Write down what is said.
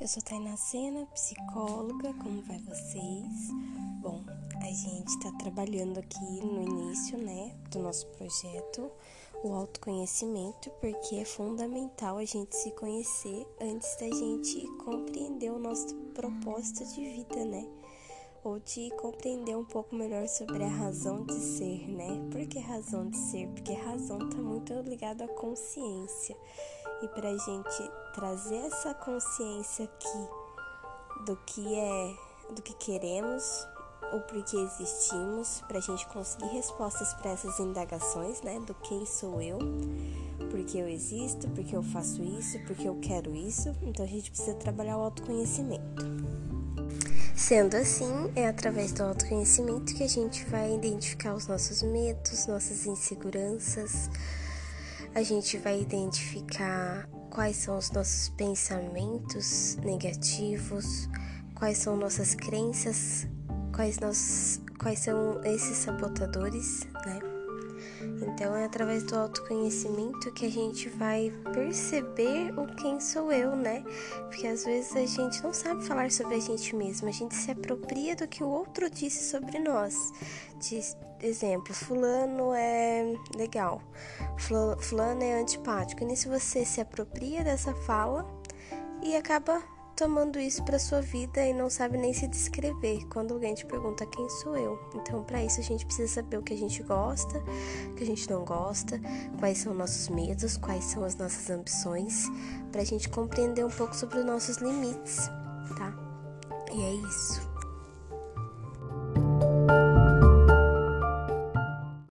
Eu sou Tainá Sena, psicóloga, como vai vocês? Bom, a gente está trabalhando aqui no início, né, do nosso projeto, o autoconhecimento, porque é fundamental a gente se conhecer antes da gente compreender o nosso propósito de vida, né? Ou de compreender um pouco melhor sobre a razão de ser, né? Por que razão de ser? Porque razão está muito ligada à consciência e para a gente trazer essa consciência aqui do que é, do que queremos, o porquê existimos, para a gente conseguir respostas para essas indagações, né? Do quem sou eu, porque eu existo, porque eu faço isso, porque eu quero isso. Então a gente precisa trabalhar o autoconhecimento. Sendo assim, é através do autoconhecimento que a gente vai identificar os nossos medos, nossas inseguranças, a gente vai identificar quais são os nossos pensamentos negativos, quais são nossas crenças, quais, quais são esses sabotadores, né? Então é através do autoconhecimento que a gente vai perceber o quem sou eu, né? Porque às vezes a gente não sabe falar sobre a gente mesmo, a gente se apropria do que o outro disse sobre nós. Diz, exemplo, fulano é legal, fulano é antipático. E nisso você se apropria dessa fala e acaba tomando isso para sua vida e não sabe nem se descrever quando alguém te pergunta quem sou eu. Então, para isso a gente precisa saber o que a gente gosta, o que a gente não gosta, quais são nossos medos, quais são as nossas ambições, para a gente compreender um pouco sobre os nossos limites, tá? E é isso.